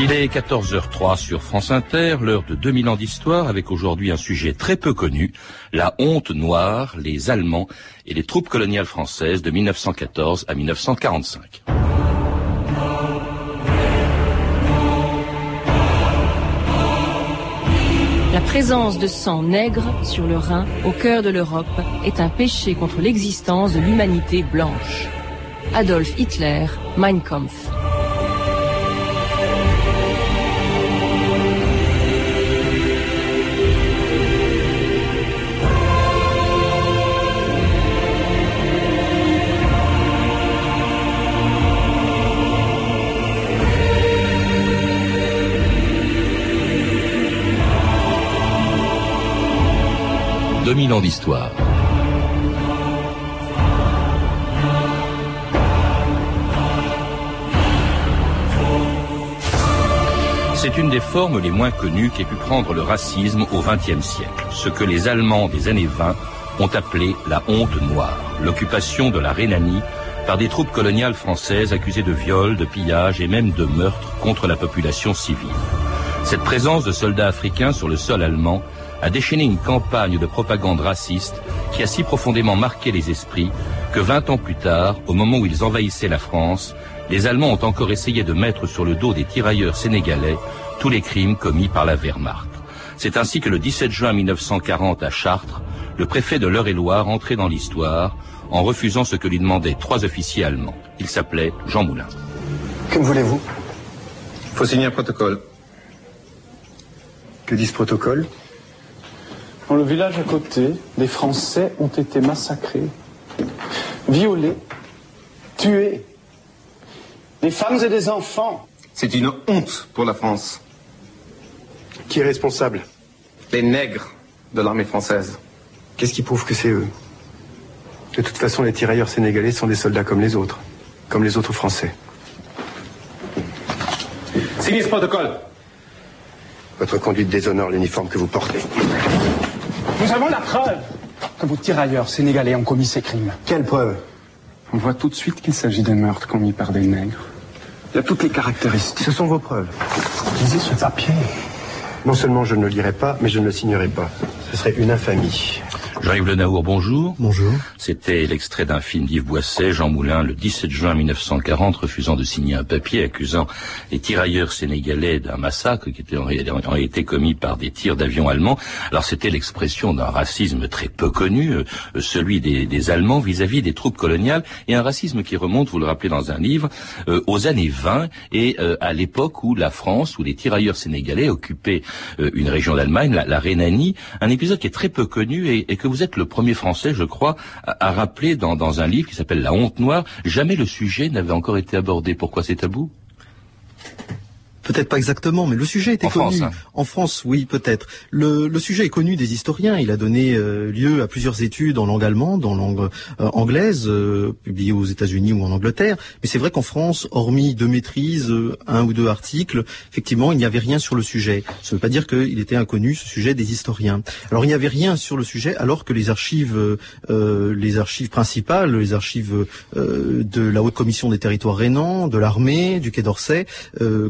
Il est 14h03 sur France Inter, l'heure de 2000 ans d'histoire, avec aujourd'hui un sujet très peu connu, la honte noire, les Allemands et les troupes coloniales françaises de 1914 à 1945. La présence de sang nègre sur le Rhin, au cœur de l'Europe, est un péché contre l'existence de l'humanité blanche. Adolf Hitler, Mein Kampf. 2000 ans d'histoire. C'est une des formes les moins connues qu'ait pu prendre le racisme au XXe siècle, ce que les Allemands des années 20 ont appelé la honte noire, l'occupation de la Rhénanie par des troupes coloniales françaises accusées de viol, de pillage et même de meurtre contre la population civile. Cette présence de soldats africains sur le sol allemand a déchaîné une campagne de propagande raciste qui a si profondément marqué les esprits que 20 ans plus tard, au moment où ils envahissaient la France, les Allemands ont encore essayé de mettre sur le dos des tirailleurs sénégalais tous les crimes commis par la Wehrmacht. C'est ainsi que le 17 juin 1940 à Chartres, le préfet de l'Eure-et-Loire entrait dans l'histoire en refusant ce que lui demandaient trois officiers allemands. Il s'appelait Jean Moulin. Que voulez-vous? Faut signer un protocole. Que dit ce protocole? Dans le village à côté, des Français ont été massacrés, violés, tués. Des femmes et des enfants. C'est une honte pour la France. Qui est responsable? Les nègres de l'armée française. Qu'est-ce qui prouve que c'est eux? De toute façon, les tirailleurs sénégalais sont des soldats comme les autres, comme les autres Français. Signez ce protocole. Votre conduite déshonore l'uniforme que vous portez. Nous avons la preuve que vos tirailleurs sénégalais ont commis ces crimes. Quelle preuve? On voit tout de suite qu'il s'agit d'un meurtre commis par des nègres. Il y a toutes les caractéristiques. Ce sont vos preuves. Lisez ce papier. Non seulement je ne le lirai pas, mais je ne le signerai pas. Ce serait une infamie. Jean-Yves Le Naour, bonjour. Bonjour. C'était l'extrait d'un film d'Yves Boisset, Jean Moulin, le 17 juin 1940, refusant de signer un papier accusant les tirailleurs sénégalais d'un massacre qui était en réalité commis par des tirs d'avions allemands. Alors c'était l'expression d'un racisme très peu connu, euh, celui des, Allemands vis-à-vis des troupes coloniales, et un racisme qui remonte, vous le rappelez dans un livre, euh, aux années 20 et euh, à l'époque où la France, où les tirailleurs sénégalais occupaient une région d'Allemagne, la, Rhénanie, un épisode qui est très peu connu et, que vous êtes le premier Français, je crois, à, rappeler dans, dans un livre qui s'appelle La honte noire, jamais le sujet n'avait encore été abordé. Pourquoi c'est tabou? Peut-être pas exactement, mais le sujet était connu. France, hein. En France, oui, peut-être. Le, le, sujet est connu des historiens. Il a donné euh, lieu à plusieurs études en langue allemande, en langue euh, anglaise, euh, publiées aux États-Unis ou en Angleterre. Mais c'est vrai qu'en France, hormis deux maîtrises, un ou deux articles, effectivement, il n'y avait rien sur le sujet. Ça ne veut pas dire qu'il était inconnu, ce sujet des historiens. Alors, il n'y avait rien sur le sujet, alors que les archives, les archives principales, les archives de la Haute Commission des territoires rhénans, de l'armée, du Quai d'Orsay,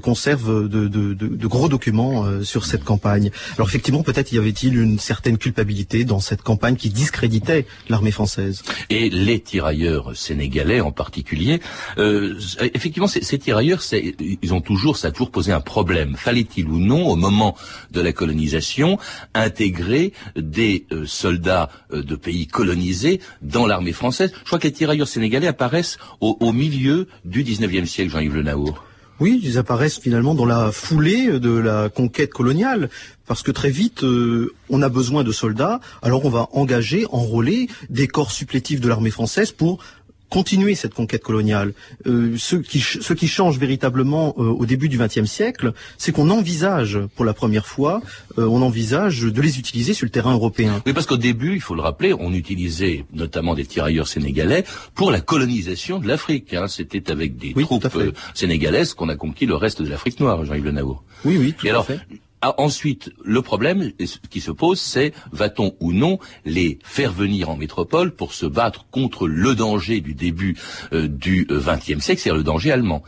conservent de, gros documents euh, sur cette campagne. Alors effectivement, peut-être y avait-il une certaine culpabilité dans cette campagne qui discréditait l'armée française. Et les tirailleurs sénégalais en particulier, euh, effectivement, ces, tirailleurs, ils ont toujours, ça a toujours posé un problème. Fallait-il ou non, au moment de la colonisation, intégrer des euh, soldats de pays colonisés dans l'armée française? Je crois que les tirailleurs sénégalais apparaissent au, au milieu du 19e siècle, Jean-Yves Le Naour. Oui, ils apparaissent finalement dans la foulée de la conquête coloniale, parce que très vite, euh, on a besoin de soldats, alors on va engager, enrôler des corps supplétifs de l'armée française pour continuer cette conquête coloniale. Euh, ce, qui, ce qui change véritablement euh, au début du XXe siècle, c'est qu'on envisage pour la première fois, euh, on envisage de les utiliser sur le terrain européen. Oui, parce qu'au début, il faut le rappeler, on utilisait notamment des tirailleurs sénégalais pour la colonisation de l'Afrique. Hein. C'était avec des troupes sénégalaises qu'on a conquis le reste de l'Afrique noire, Jean-Yves Le. Oui, oui, tout à fait. Ah, ensuite, le problème qui se pose, c'est va-t-on ou non les faire venir en métropole pour se battre contre le danger du début euh, du XXe siècle, c'est-à-dire le danger allemand?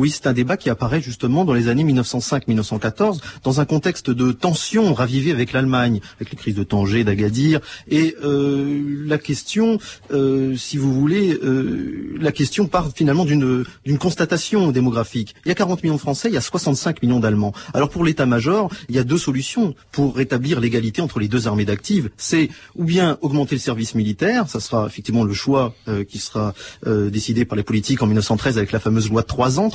Oui, c'est un débat qui apparaît justement dans les années 1905-1914, dans un contexte de tension ravivée avec l'Allemagne, avec les crises de Tanger, d'Agadir, et euh, la question, euh, si vous voulez, euh, la question part finalement d'une constatation démographique. Il y a 40 millions de Français, il y a 65 millions d'Allemands. Alors pour l'état-major, il y a deux solutions pour rétablir l'égalité entre les deux armées d'actives. C'est ou bien augmenter le service militaire, ça sera effectivement le choix qui sera décidé par les politiques en 1913 avec la fameuse loi de trois ans,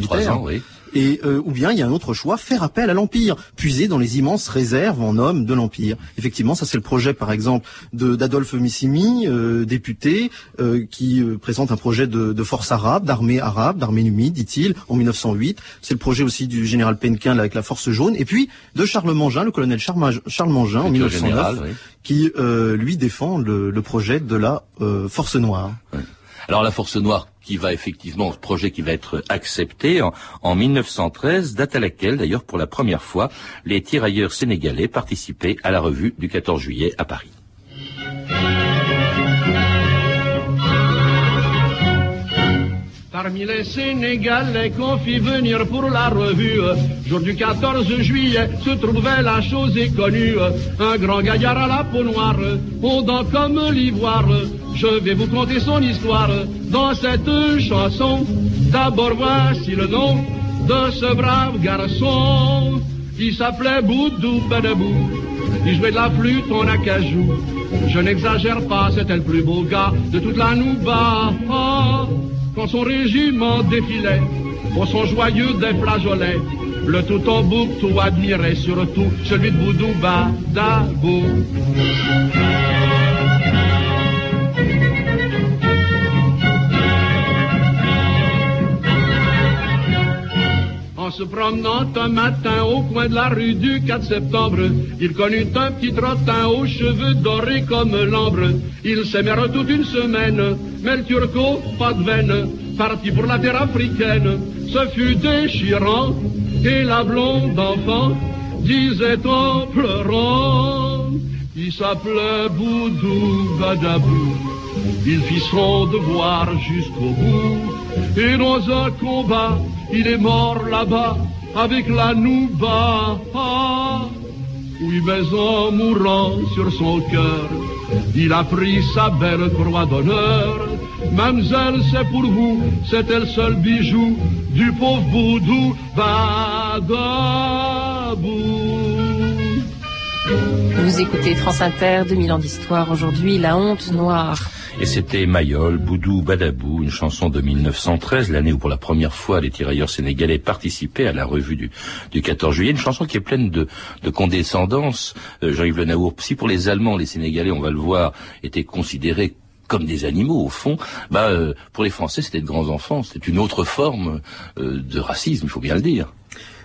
trois ans oui. Et euh, ou bien il y a un autre choix, faire appel à l'empire, puiser dans les immenses réserves en hommes de l'empire. Effectivement, ça c'est le projet par exemple d'Adolphe Missimi, euh, député, euh, qui présente un projet de, de force arabe, d'armée arabe, d'armée numide, dit-il, en 1908. C'est le projet aussi du général Penkin avec la force jaune, et puis de Charles Mangin, le colonel Charles Mangin en 1909, qui lui défend le, le, projet de la force noire. Alors la force noire qui va effectivement, projet qui va être accepté en, en 1913, date à laquelle d'ailleurs pour la première fois les tirailleurs sénégalais participaient à la revue du 14 juillet à Paris. Parmi les Sénégalais qu'on fit venir pour la revue, jour du 14 juillet, se trouvait la chose connue. Un grand gaillard à la peau noire, fondant comme l'ivoire. Je vais vous conter son histoire dans cette chanson. D'abord voici le nom de ce brave garçon. Il s'appelait Boudou Badabou. Il jouait de la flûte en acajou. Je n'exagère pas, c'était le plus beau gars de toute la Nouba quand son régiment défilait, pour son joyeux des flageolets, le tout en boucle, tout admirait surtout celui de Boudouba Dabou. Se promenant un matin au coin de la rue du 4 septembre, il connut un petit trottin aux cheveux dorés comme l'ambre. Ils s'aimèrent toute une semaine, mais le turco, pas de veine, parti pour la terre africaine. Ce fut déchirant, et la blonde enfant disait en pleurant, il s'appelait Boudou Badabou. Il fit son devoir jusqu'au bout, et dans un combat, il est mort là-bas avec la Nouba. Oui, mais en mourant sur son cœur, il a pris sa belle croix d'honneur. Mamselle, c'est pour vous, c'était le seul bijou du pauvre Boudou Badabou. Vous écoutez France Inter, 2000 ans d'histoire, aujourd'hui la honte noire. Et c'était Mayol, Boudou Badabou, une chanson de 1913, l'année où pour la première fois les tirailleurs sénégalais participaient à la revue du, du 14 juillet. Une chanson qui est pleine de, de condescendance. Euh, Jean-Yves Le Naour, si pour les Allemands, les Sénégalais, on va le voir, étaient considérés comme des animaux au fond, bah euh, pour les Français c'était de grands enfants, c'était une autre forme euh, de racisme, il faut bien le dire.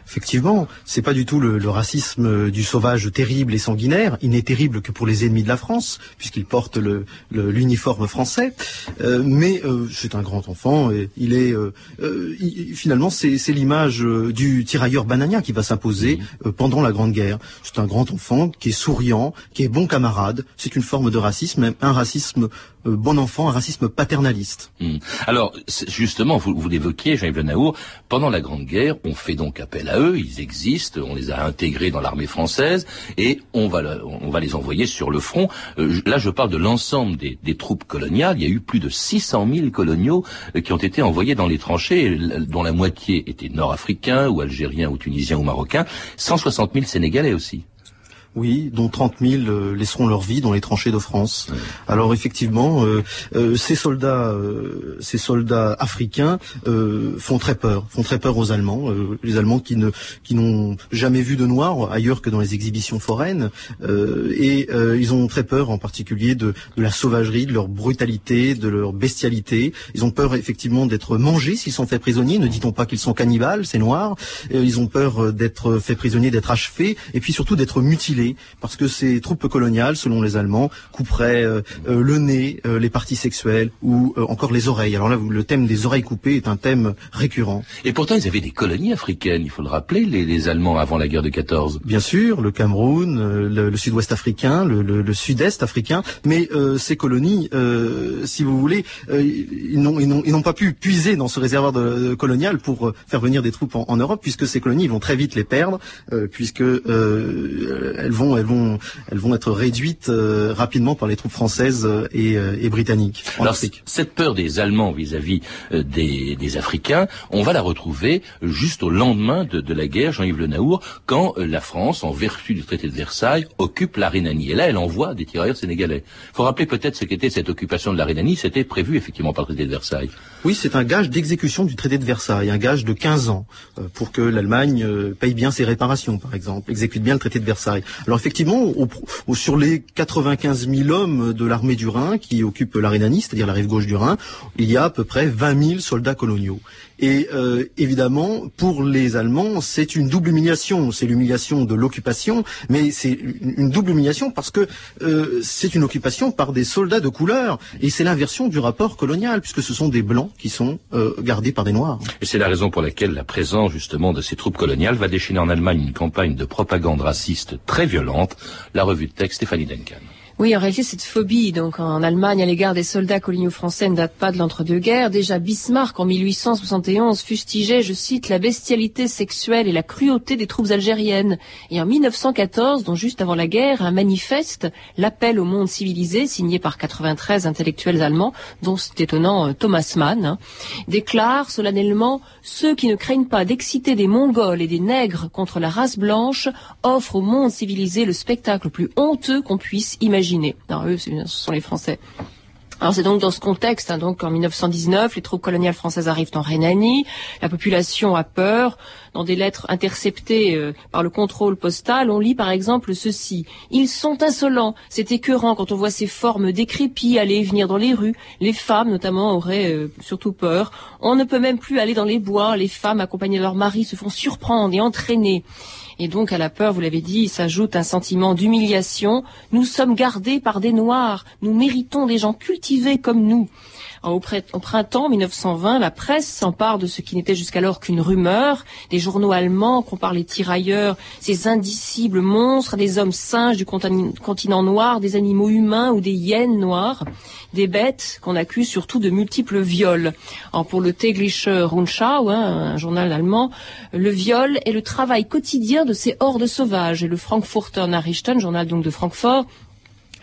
Effectivement, c'est pas du tout le, racisme du sauvage terrible et sanguinaire. Il n'est terrible que pour les ennemis de la France, puisqu'il porte l'uniforme français. Euh, mais euh, c'est un grand enfant. Et il est euh, finalement c'est l'image du tirailleur banania qui va s'imposer pendant la Grande Guerre. C'est un grand enfant qui est souriant, qui est bon camarade. C'est une forme de racisme, un racisme bon enfant, un racisme paternaliste. Hmm. Alors, justement, vous, vous l'évoquiez, Jean-Yves Le Naour, pendant la Grande Guerre, on fait donc appel à eux, ils existent, on les a intégrés dans l'armée française, et on va, les envoyer sur le front. Euh, là, je parle de l'ensemble des, des, troupes coloniales. Il y a eu plus de 600 000 coloniaux euh, qui ont été envoyés dans les tranchées, dont la moitié étaient nord-africains, ou algériens, ou tunisiens, ou marocains. 160 000 Sénégalais aussi. Oui, dont 30 000 euh, laisseront leur vie dans les tranchées de France. Alors effectivement, euh, euh, ces soldats, ces soldats africains font très peur, font très peur aux Allemands, les Allemands qui ne, qui n'ont jamais vu de noir ailleurs que dans les exhibitions foraines, et ils ont très peur, en particulier de, de, la sauvagerie, de leur brutalité, de leur bestialité. Ils ont peur effectivement d'être mangés s'ils sont faits prisonniers. Ne dit-on pas qu'ils sont cannibales, ces noirs? Ils ont peur d'être faits prisonniers, d'être achevés, et puis surtout d'être mutilés parce que ces troupes coloniales, selon les Allemands, couperaient le nez, les parties sexuelles ou encore les oreilles. Alors là, le thème des oreilles coupées est un thème récurrent. Et pourtant, ils avaient des colonies africaines, il faut le rappeler, les, Allemands avant la guerre de 14. Bien sûr, le Cameroun, le, sud-ouest africain, le, sud-est africain, mais ces colonies, si vous voulez, ils n'ont pas pu puiser dans ce réservoir de, colonial pour faire venir des troupes en, Europe, puisque ces colonies vont très vite les perdre, euh, puisque euh, elles vont elles vont elles vont être réduites euh, rapidement par les troupes françaises et, britanniques en Alors, Cette peur des Allemands vis-à-vis des, des, Africains, on va la retrouver juste au lendemain de, de la guerre, Jean-Yves Le Naour, quand la France, en vertu du traité de Versailles, occupe la Rhénanie. Et là, elle envoie des tirailleurs sénégalais. Il faut rappeler peut-être ce qu'était cette occupation de la Rhénanie. C'était prévu effectivement par le traité de Versailles. Oui, c'est un gage d'exécution du traité de Versailles, un gage de 15 ans pour que l'Allemagne paye bien ses réparations, par exemple, exécute bien le traité de Versailles. Alors effectivement, sur les 95 000 hommes de l'armée du Rhin qui occupent la Rhénanie, c'est-à-dire la rive gauche du Rhin, il y a à peu près 20 000 soldats coloniaux. Et euh, évidemment, pour les Allemands, c'est une double humiliation. C'est l'humiliation de l'occupation, mais c'est une double humiliation parce que euh, c'est une occupation par des soldats de couleur. Et c'est l'inversion du rapport colonial, puisque ce sont des blancs qui sont euh, gardés par des noirs. Et c'est la raison pour laquelle la présence justement de ces troupes coloniales va déchaîner en Allemagne une campagne de propagande raciste très violente. La revue de texte Stéphanie Duncan. Oui, en réalité, cette phobie donc en Allemagne à l'égard des soldats coloniaux français ne date pas de l'entre-deux-guerres. Déjà, Bismarck, en 1871, fustigeait, je cite, la bestialité sexuelle et la cruauté des troupes algériennes. Et en 1914, donc juste avant la guerre, un manifeste, l'appel au monde civilisé, signé par 93 intellectuels allemands, dont c'est étonnant euh, Thomas Mann, hein, déclare solennellement ceux qui ne craignent pas d'exciter des Mongols et des nègres contre la race blanche offrent au monde civilisé le spectacle le plus honteux qu'on puisse imaginer non, eux, ce sont les Français. Alors c'est donc dans ce contexte, hein, donc en 1919, les troupes coloniales françaises arrivent en Rhénanie, la population a peur. Dans des lettres interceptées euh, par le contrôle postal, on lit par exemple ceci Ils sont insolents, c'est écœurant quand on voit ces formes décrépies aller et venir dans les rues. Les femmes, notamment, auraient euh, surtout peur. On ne peut même plus aller dans les bois. Les femmes, accompagnées de leurs maris, se font surprendre et entraîner. Et donc à la peur, vous l'avez dit, s'ajoute un sentiment d'humiliation. Nous sommes gardés par des Noirs. Nous méritons des gens cultivés comme nous. Au, printemps 1920, la presse s'empare de ce qui n'était jusqu'alors qu'une rumeur. Des journaux allemands comparent les tirailleurs, ces indicibles monstres, des hommes singes du continent noir, des animaux humains ou des hyènes noires, des bêtes qu'on accuse surtout de multiples viols. pour le Tägliche Rundschau, hein, un journal allemand, le viol est le travail quotidien de ces hordes sauvages. Et le Frankfurter Nachrichten, journal donc de Francfort,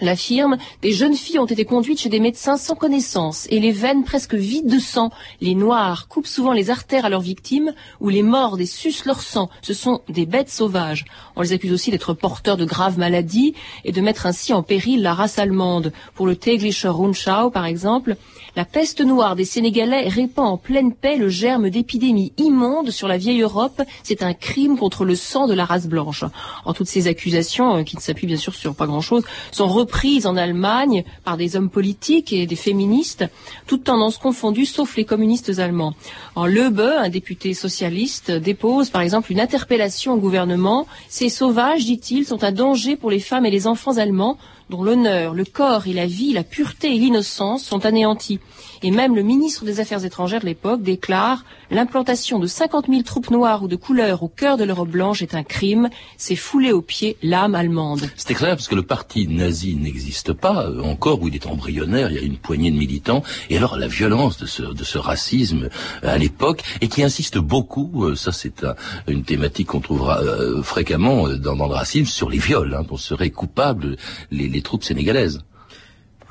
l'affirme, des jeunes filles ont été conduites chez des médecins sans connaissance et les veines presque vides de sang. Les noirs coupent souvent les artères à leurs victimes ou les mordent et sucent leur sang. Ce sont des bêtes sauvages. On les accuse aussi d'être porteurs de graves maladies et de mettre ainsi en péril la race allemande. Pour le Tägliche Rundschau, par exemple, la peste noire des Sénégalais répand en pleine paix le germe d'épidémie immonde sur la vieille Europe. C'est un crime contre le sang de la race blanche. En toutes ces accusations, euh, qui ne s'appuient bien sûr sur pas grand-chose, sont reprises en Allemagne par des hommes politiques et des féministes, toutes tendances confondues, sauf les communistes allemands. En Lebe, un député socialiste, dépose par exemple une interpellation au gouvernement. Ces sauvages, dit-il, sont un danger pour les femmes et les enfants allemands dont l'honneur, le corps et la vie, la pureté et l'innocence sont anéantis. Et même le ministre des Affaires étrangères de l'époque déclare l'implantation de 50 000 troupes noires ou de couleur au cœur de l'Europe blanche est un crime. C'est fouler aux pieds l'âme allemande. C'est clair parce que le parti nazi n'existe pas euh, encore, où il est embryonnaire, il y a une poignée de militants. Et alors la violence de ce, racisme euh, l'époque, et qui insiste beaucoup, euh, ça c'est une thématique qu'on trouvera fréquemment dans, dans, le racisme, sur les viols, hein, dont seraient coupables les, les troupes sénégalaises.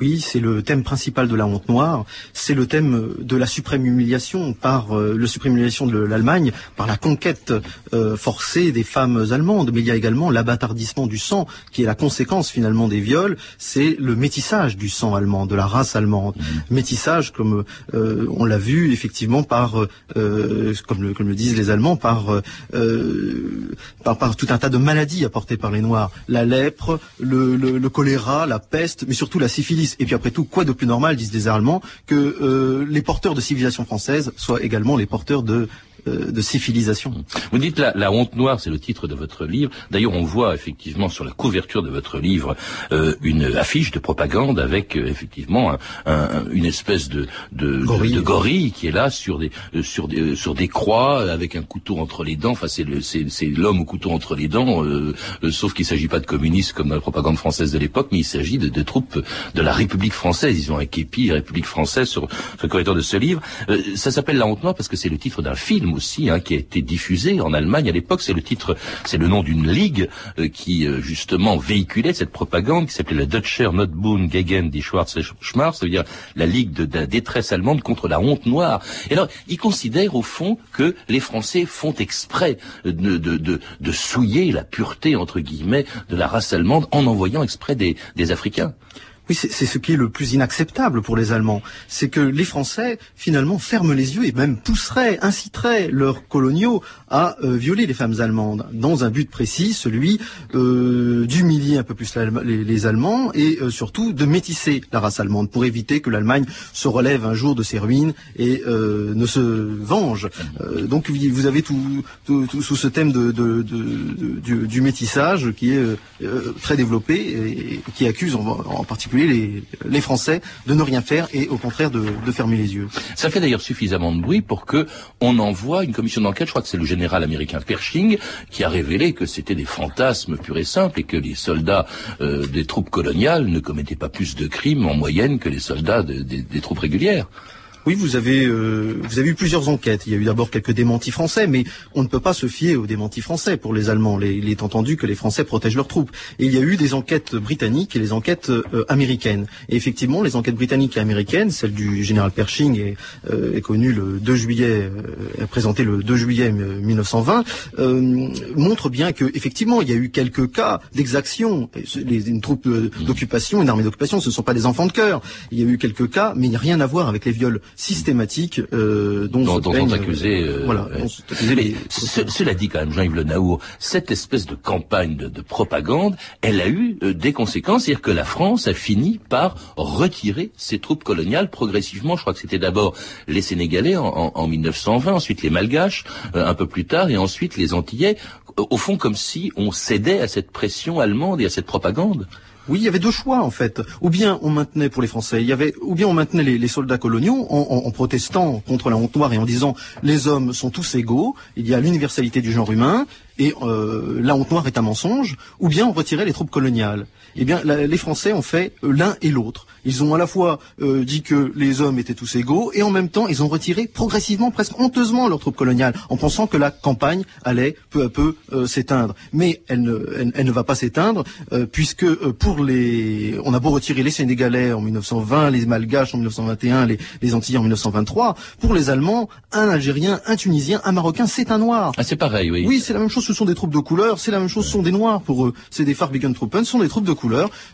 Oui, c'est le thème principal de la honte noire. C'est le thème de la suprême humiliation par euh, suprême humiliation de l'Allemagne, par la conquête euh, forcée des femmes allemandes. Mais il y a également l'abattardissement du sang, qui est la conséquence finalement des viols. C'est le métissage du sang allemand, de la race allemande. Métissage, comme euh, on l'a vu effectivement par, comme le, disent les Allemands, par, tout un tas de maladies apportées par les Noirs. La lèpre, le choléra, la peste, mais surtout la syphilis et puis après tout, quoi de plus normal, disent des Allemands, que euh, les porteurs de civilisation française soient également les porteurs de de civilisation. Vous dites la, la honte noire, c'est le titre de votre livre. D'ailleurs, on voit effectivement sur la couverture de votre livre une affiche de propagande avec effectivement un, une espèce de, de, gorille. De, gorille qui est là sur des sur des sur des croix avec un couteau entre les dents. Enfin, c'est l'homme au couteau entre les dents. sauf qu'il s'agit pas de communistes comme dans la propagande française de l'époque, mais il s'agit de, de, troupes de la République française. Ils ont un képi République française sur, sur le correcteur de ce livre. Euh, ça s'appelle La honte noire parce que c'est le titre d'un film aussi hein, qui a été diffusé en Allemagne à l'époque. C'est le titre, c'est le nom d'une ligue euh, qui euh, justement véhiculait cette propagande qui s'appelait la Deutscher Notbund gegen die Schwarze Schmarz, c'est-à-dire la ligue de, la détresse allemande contre la honte noire. Et alors, ils considèrent au fond que les Français font exprès de, souiller la pureté entre guillemets de la race allemande en envoyant exprès des Africains. Oui, c'est ce qui est le plus inacceptable pour les Allemands. C'est que les Français, finalement, ferment les yeux et même pousseraient, inciteraient leurs coloniaux à euh, violer les femmes allemandes dans un but précis, celui euh, d'humilier un peu plus les, Allemands et euh, surtout de métisser la race allemande pour éviter que l'Allemagne se relève un jour de ses ruines et ne se venge. donc vous avez tout, sous ce thème du, métissage qui est très développé et, qui accuse en particulier les, Français de ne rien faire et au contraire de, fermer les yeux. Ça fait d'ailleurs suffisamment de bruit pour que on envoie une commission d'enquête. Je crois que c'est le général américain Pershing qui a révélé que c'était des fantasmes purs et simples et que les soldats euh, des troupes coloniales ne commettaient pas plus de crimes en moyenne que les soldats des troupes régulières. Oui, vous avez euh, vous avez eu plusieurs enquêtes. Il y a eu d'abord quelques démentis français, mais on ne peut pas se fier aux démentis français pour les Allemands. Il est entendu que les Français protègent leurs troupes. Et il y a eu des enquêtes britanniques et les enquêtes euh, américaines. Et effectivement, les enquêtes britanniques et américaines, celle du général Pershing est, euh, est connue le 2 juillet, est présentée le 2 juillet 1920, montrent bien que effectivement il y a eu quelques cas d'exaction. Une troupe d'occupation, une armée d'occupation, ce ne sont pas des enfants de cœur. Il y a eu quelques cas, mais il n'y a rien à voir avec les viols systématique euh, dont, dont, dont sont accusés. Euh, voilà. cela dit quand même, Jean-Yves Le Naour, cette espèce de campagne de, de propagande, elle a eu euh, des conséquences, c'est-à-dire que la France a fini par retirer ses troupes coloniales progressivement. Je crois que c'était d'abord les Sénégalais en, en, en, 1920, ensuite les Malgaches euh, un peu plus tard, et ensuite les Antillais. Au fond, comme si on cédait à cette pression allemande et à cette propagande. Oui, il y avait deux choix en fait. Ou bien on maintenait pour les Français, il y avait, ou bien on maintenait les, soldats coloniaux en, protestant contre la honte noire et en disant les hommes sont tous égaux, il y a l'universalité du genre humain et euh, la honte noire est un mensonge. Ou bien on retirait les troupes coloniales. Eh bien, les Français ont fait euh, l'un et l'autre. Ils ont à la fois euh, dit que les hommes étaient tous égaux et en même temps ils ont retiré progressivement, presque honteusement leurs troupes coloniales, en pensant que la campagne allait peu à peu euh, s'éteindre. Mais elle ne, elle, ne, va pas s'éteindre euh, puisque pour les, on a beau retirer les Sénégalais en 1920, les Malgaches en 1921, les, les Antillais en 1923, pour les Allemands, un Algérien, un Tunisien, un Marocain, c'est un Noir. Ah, c'est pareil, oui. Oui, c'est la même chose. Ce sont des troupes de couleur. C'est la même chose. Ce sont des Noirs pour eux. C'est des Farbigen-Truppen. Ce sont des troupes de couleur.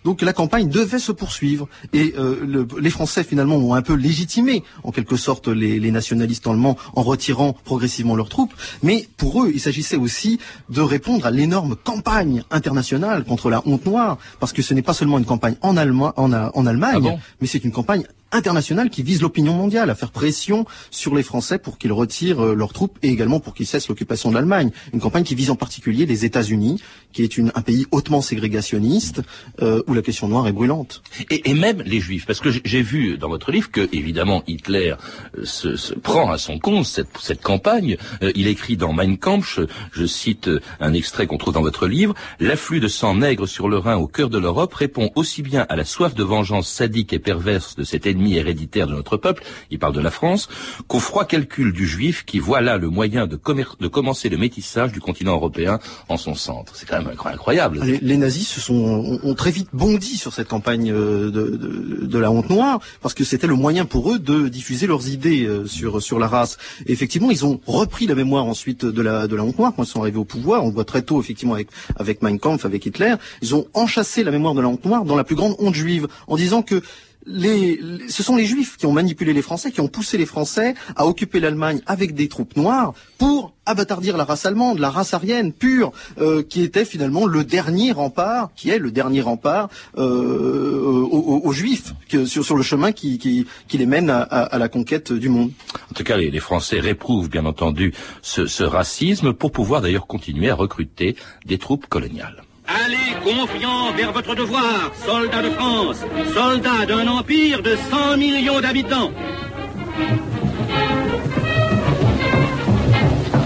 Donc la campagne devait se poursuivre. Et euh, les Français finalement ont un peu légitimé en quelque sorte les, nationalistes allemands en retirant progressivement leurs troupes. Mais pour eux, il s'agissait aussi de répondre à l'énorme campagne internationale contre la honte noire, parce que ce n'est pas seulement une campagne en, en, Allemagne, ah mais c'est une campagne internationale qui vise l'opinion mondiale, à faire pression sur les Français pour qu'ils retirent euh, leurs troupes et également pour qu'ils cessent l'occupation de l'Allemagne. Une campagne qui vise en particulier les États-Unis, qui est un pays hautement ségrégationniste, euh, où la question noire est brûlante. Et, même les Juifs, parce que j'ai vu dans votre livre que, évidemment, Hitler euh, se, prend à son compte cette, campagne. Il écrit dans Mein Kampf, je, cite un extrait qu'on trouve dans votre livre, « L'afflux de sang nègre sur le Rhin au cœur de l'Europe répond aussi bien à la soif de vengeance sadique et perverse de cet héréditaire de notre peuple, il parle de la France, qu'au froid calcul du juif qui voit là le moyen de, de commencer le métissage du continent européen en son centre. C'est quand même incroyable. Les, nazis se sont, ont, très vite bondi sur cette campagne euh, de, de, la honte noire, parce que c'était le moyen pour eux de diffuser leurs idées euh, sur, sur la race. Effectivement, ils ont repris la mémoire ensuite de la, de la honte noire quand ils sont arrivés au pouvoir. On le voit très tôt, effectivement, avec, avec Mein Kampf, avec Hitler. Ils ont enchassé la mémoire de la honte noire dans la plus grande honte juive, en disant que ce sont les Juifs qui ont manipulé les Français, qui ont poussé les Français à occuper l'Allemagne avec des troupes noires pour abattardir la race allemande, la race aryenne pure, euh, qui était finalement le dernier rempart, qui est le dernier rempart euh, aux, Juifs sur, le chemin qui, les mène à, la conquête du monde. En tout cas, les, Français réprouvent bien entendu ce racisme pour pouvoir d'ailleurs continuer à recruter des troupes coloniales. Allez confiant vers votre devoir, soldats de France, soldats d'un empire de 100 millions d'habitants.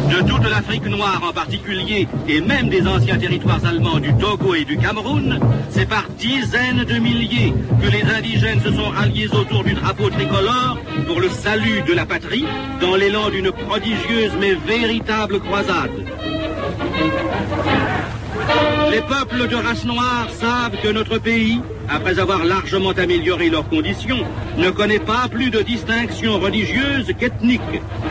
De toute l'Afrique noire en particulier, et même des anciens territoires allemands du Togo et du Cameroun, c'est par dizaines de milliers que les indigènes se sont ralliés autour du drapeau tricolore pour le salut de la patrie, dans l'élan d'une prodigieuse mais véritable croisade. Les peuples de race noire savent que notre pays, après avoir largement amélioré leurs conditions, ne connaît pas plus de distinction religieuse qu'ethnique.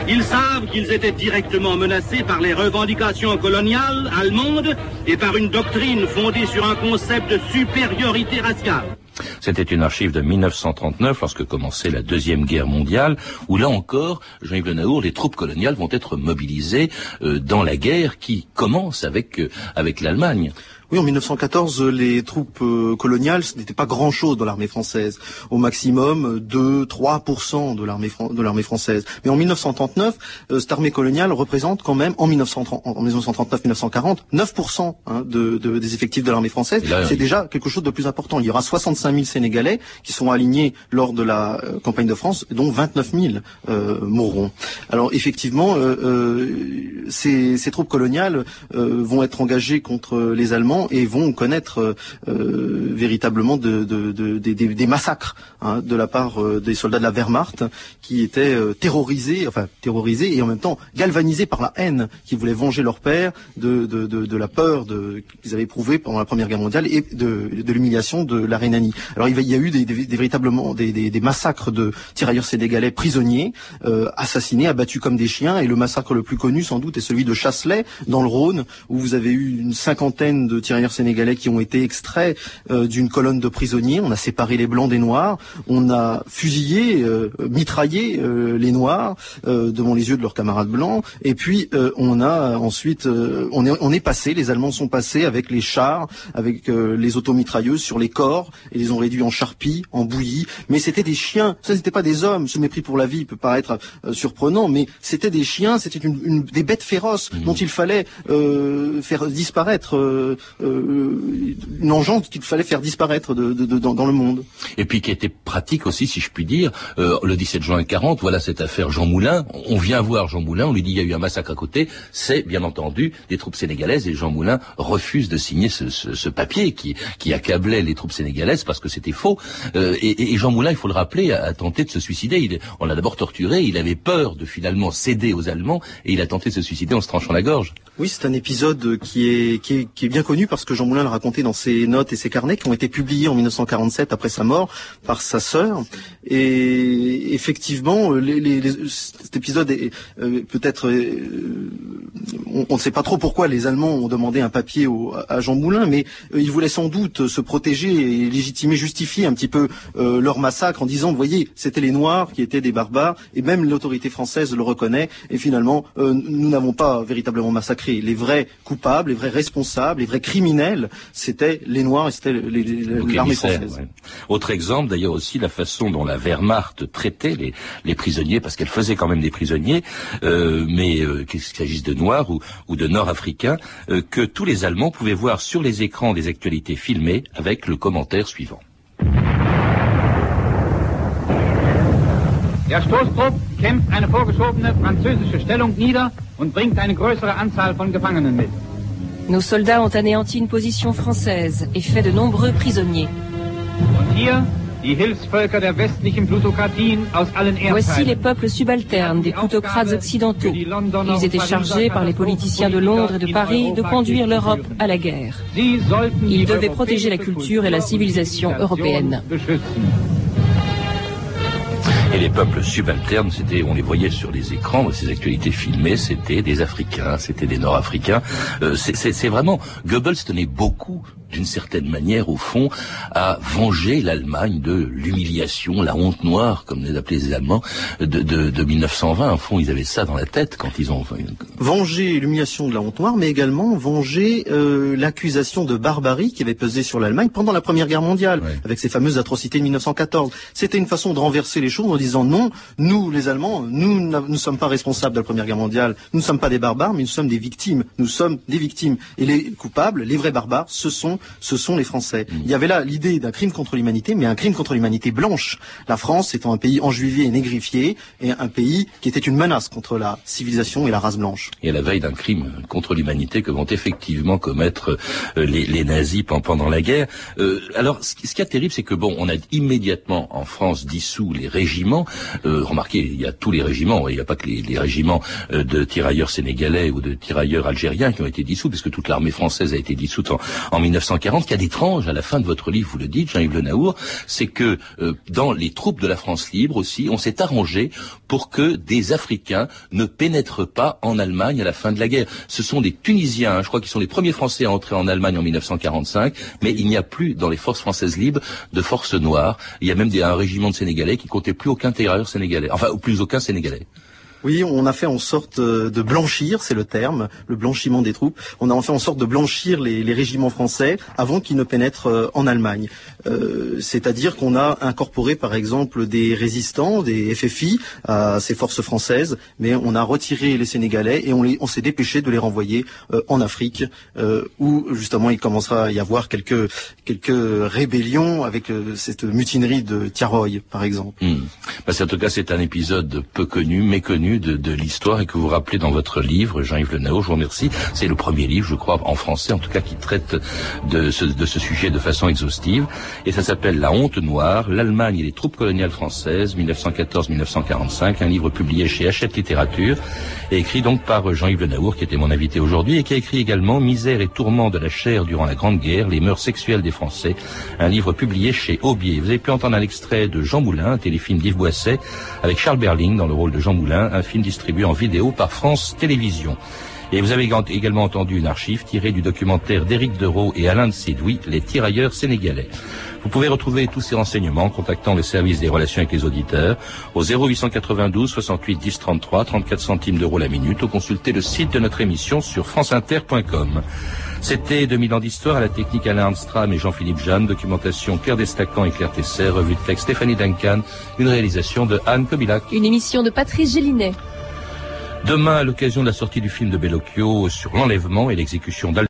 Ils savent qu'ils étaient directement menacés par les revendications coloniales allemandes et par une doctrine fondée sur un concept de supériorité raciale. C'était une archive de 1939, lorsque commençait la Deuxième Guerre mondiale, où là encore, Jean-Yves Le Naour, les troupes coloniales vont être mobilisées euh, dans la guerre qui commence avec, euh, avec l'Allemagne. Oui, en 1914, les troupes euh, coloniales, ce n'était pas grand-chose dans l'armée française. Au maximum, 2-3% de l'armée de l'armée française. Mais en 1939, euh, cette armée coloniale représente quand même, en, 1939-1940, 9% hein, de, des effectifs de l'armée française. C'est déjà quelque chose de plus important. Il y aura 65 000 Sénégalais qui sont alignés lors de la euh, campagne de France, dont 29 000 mourront. Alors effectivement, ces, ces, troupes coloniales vont être engagées contre les Allemands et vont connaître euh, euh, véritablement de, des massacres hein, de la part euh, des soldats de la Wehrmacht qui étaient terrorisés, enfin terrorisés et en même temps galvanisés par la haine, qui voulaient venger leur père de, de, la peur qu'ils avaient éprouvée pendant la Première Guerre mondiale et de, l'humiliation de la Rhénanie. Alors il y a eu véritablement des, massacres de tirailleurs sénégalais prisonniers, assassinés, abattus comme des chiens, et le massacre le plus connu sans doute est celui de Chasselet dans le Rhône, où vous avez eu une cinquantaine de tirailleurs sénégalais qui ont été extraits euh, d'une colonne de prisonniers. On a séparé les blancs des noirs. On a fusillé, euh, mitraillé euh, les noirs devant les yeux de leurs camarades blancs. Et puis on a ensuite, on est, on est passé, les Allemands sont passés avec les chars, avec les automitrailleuses sur les corps et les ont réduits en charpie, en bouillie. Mais c'était des chiens. Ça, n'était pas des hommes. Ce mépris pour la vie peut paraître surprenant, mais c'était des chiens. C'était une, des bêtes féroces mmh. dont il fallait faire disparaître une engeance qu'il fallait faire disparaître de, dans, le monde. Et puis qui était pratique aussi, si je puis dire, euh, le 17 juin 40, voilà cette affaire Jean Moulin. On vient voir Jean Moulin, on lui dit il y a eu un massacre à côté. C'est bien entendu des troupes sénégalaises et Jean Moulin refuse de signer ce, papier qui, qui accablait les troupes sénégalaises parce que c'était faux. Euh, et, Jean Moulin, il faut le rappeler, a, tenté de se suicider. Il, on l'a d'abord torturé, il avait peur de finalement céder aux Allemands et il a tenté de se suicider en se tranchant la gorge. Oui, c'est un épisode qui est, qui est, qui est bien connu parce que Jean Moulin l'a raconté dans ses notes et ses carnets qui ont été publiés en 1947 après sa mort par sa sœur. Et effectivement, les, cet épisode est euh, peut-être, euh, on ne sait pas trop pourquoi les Allemands ont demandé un papier à Jean Moulin, mais euh, ils voulaient sans doute se protéger et légitimer, justifier un petit peu leur massacre en disant, vous voyez, c'était les Noirs qui étaient des barbares, et même l'autorité française le reconnaît. Et finalement, nous n'avons pas véritablement massacré les vrais coupables, les vrais responsables, les vrais criminels, c'était les Noirs et c'était l'armée française. Autre exemple, d'ailleurs aussi, la façon dont la Wehrmacht traitait les, prisonniers, parce qu'elle faisait quand même des prisonniers, euh, mais euh, qu'il s'agisse de Noirs ou, de Nord-Africains, euh, que tous les Allemands pouvaient voir sur les écrans des actualités filmées avec le commentaire suivant. Der Stoßtrupp kämpft eine vorgeschobene französische Stellung nieder und bringt eine größere Anzahl von Gefangenen mit. Nos soldats ont anéanti une position française et fait de nombreux prisonniers. Voici les peuples subalternes des plutocrates occidentaux. Ils étaient chargés par les politiciens de Londres et de Paris de conduire l'Europe à la guerre. Ils devaient protéger la culture et la civilisation européenne. Et les peuples subalternes, c'était, on les voyait sur les écrans, ces actualités filmées, c'était des Africains, c'était des Nord-Africains. Euh, c'est vraiment, Goebbels tenait beaucoup d'une certaine manière, au fond, à venger l'Allemagne de l'humiliation, la honte noire, comme les appelaient les Allemands, de, de, de 1920. Au fond, ils avaient ça dans la tête quand ils ont... Venger l'humiliation de la honte noire, mais également venger euh, l'accusation de barbarie qui avait pesé sur l'Allemagne pendant la Première Guerre mondiale, avec ces fameuses atrocités de 1914. C'était une façon de renverser les choses en disant non, nous, les Allemands, nous ne sommes pas responsables de la Première Guerre mondiale, nous ne sommes pas des barbares, mais nous sommes des victimes. Nous sommes des victimes. Et les coupables, les vrais barbares, ce sont, ce sont les Français. Mm. Il y avait là l'idée d'un crime contre l'humanité, mais un crime contre l'humanité blanche. La France étant un pays enjuivé et négrifié, et un pays qui était une menace contre la civilisation et la race blanche. Et à la veille d'un crime contre l'humanité que vont effectivement commettre euh, les, nazis pendant la guerre. Euh, alors, ce, qui est terrible, c'est que bon, on a immédiatement en France dissous les régiments. Euh, remarquez, il y a tous les régiments, il n'y a pas que les, les régiments de tirailleurs sénégalais ou de tirailleurs algériens qui ont été dissous, puisque toute l'armée française a été dissoute en, en 1940. Ce qu'il y a d'étrange à la fin de votre livre, vous le dites, Jean-Yves Le Naour, c'est que euh, dans les troupes de la France libre aussi, on s'est arrangé pour que des Africains ne pénètrent pas en Allemagne à la fin de la guerre. Ce sont des Tunisiens, hein, je crois qu'ils sont les premiers Français à entrer en Allemagne en 1945, mais il n'y a plus dans les forces françaises libres de forces noires. Il y a même des, un régiment de Sénégalais qui comptait plus aucun tirailleur sénégalais, enfin plus aucun Sénégalais. Oui, on a fait en sorte euh, de blanchir, c'est le terme, le blanchiment des troupes. On a fait en sorte de blanchir les, régiments français avant qu'ils ne pénètrent euh, en Allemagne. Euh, C'est-à-dire qu'on a incorporé, par exemple, des résistants, des FFI à ces forces françaises, mais on a retiré les Sénégalais et on, s'est dépêché de les renvoyer en Afrique, où justement il commencera à y avoir quelques quelques rébellions avec cette mutinerie de Tiaroy, par exemple. Hmm. Bah, en tout cas, un épisode peu connu, méconnu de, l'histoire et que vous rappelez dans votre livre, Jean-Yves Le Nao, je vous remercie. C'est le premier livre, je crois, en français, en tout cas, qui traite de ce, de ce sujet de façon exhaustive. Et ça s'appelle La honte noire, l'Allemagne et les troupes coloniales françaises, 1914-1945, un livre publié chez Hachette Littérature et écrit donc par Jean-Yves Le Naour, qui était mon invité aujourd'hui, et qui a écrit également Misère et tourment de la chair durant la Grande Guerre, les mœurs sexuelles des Français, un livre publié chez Aubier. Vous avez pu entendre un extrait de Jean Moulin, téléfilm d'Yves Boisset, avec Charles Berling dans le rôle de Jean Moulin, un film distribué en vidéo par France Télévisions. Et vous avez également entendu une archive tirée du documentaire d'Éric Dereau et Alain de Sédoui, Les tirailleurs sénégalais. Vous pouvez retrouver tous ces renseignements en contactant le service des relations avec les auditeurs au 0892 68 10 33 34 centimes d'euros la minute ou consulter le site de notre émission sur franceinter.com. C'était 2000 ans d'histoire à la technique Alain Armstrong et Jean-Philippe Jeanne, documentation Claire Destacan et Claire Tesser, revue de texte Stéphanie Duncan, une réalisation de Anne Kobilac. Une émission de Patrice Gélinet. Demain, à l'occasion de la sortie du film de Bellocchio sur l'enlèvement et l'exécution d'Al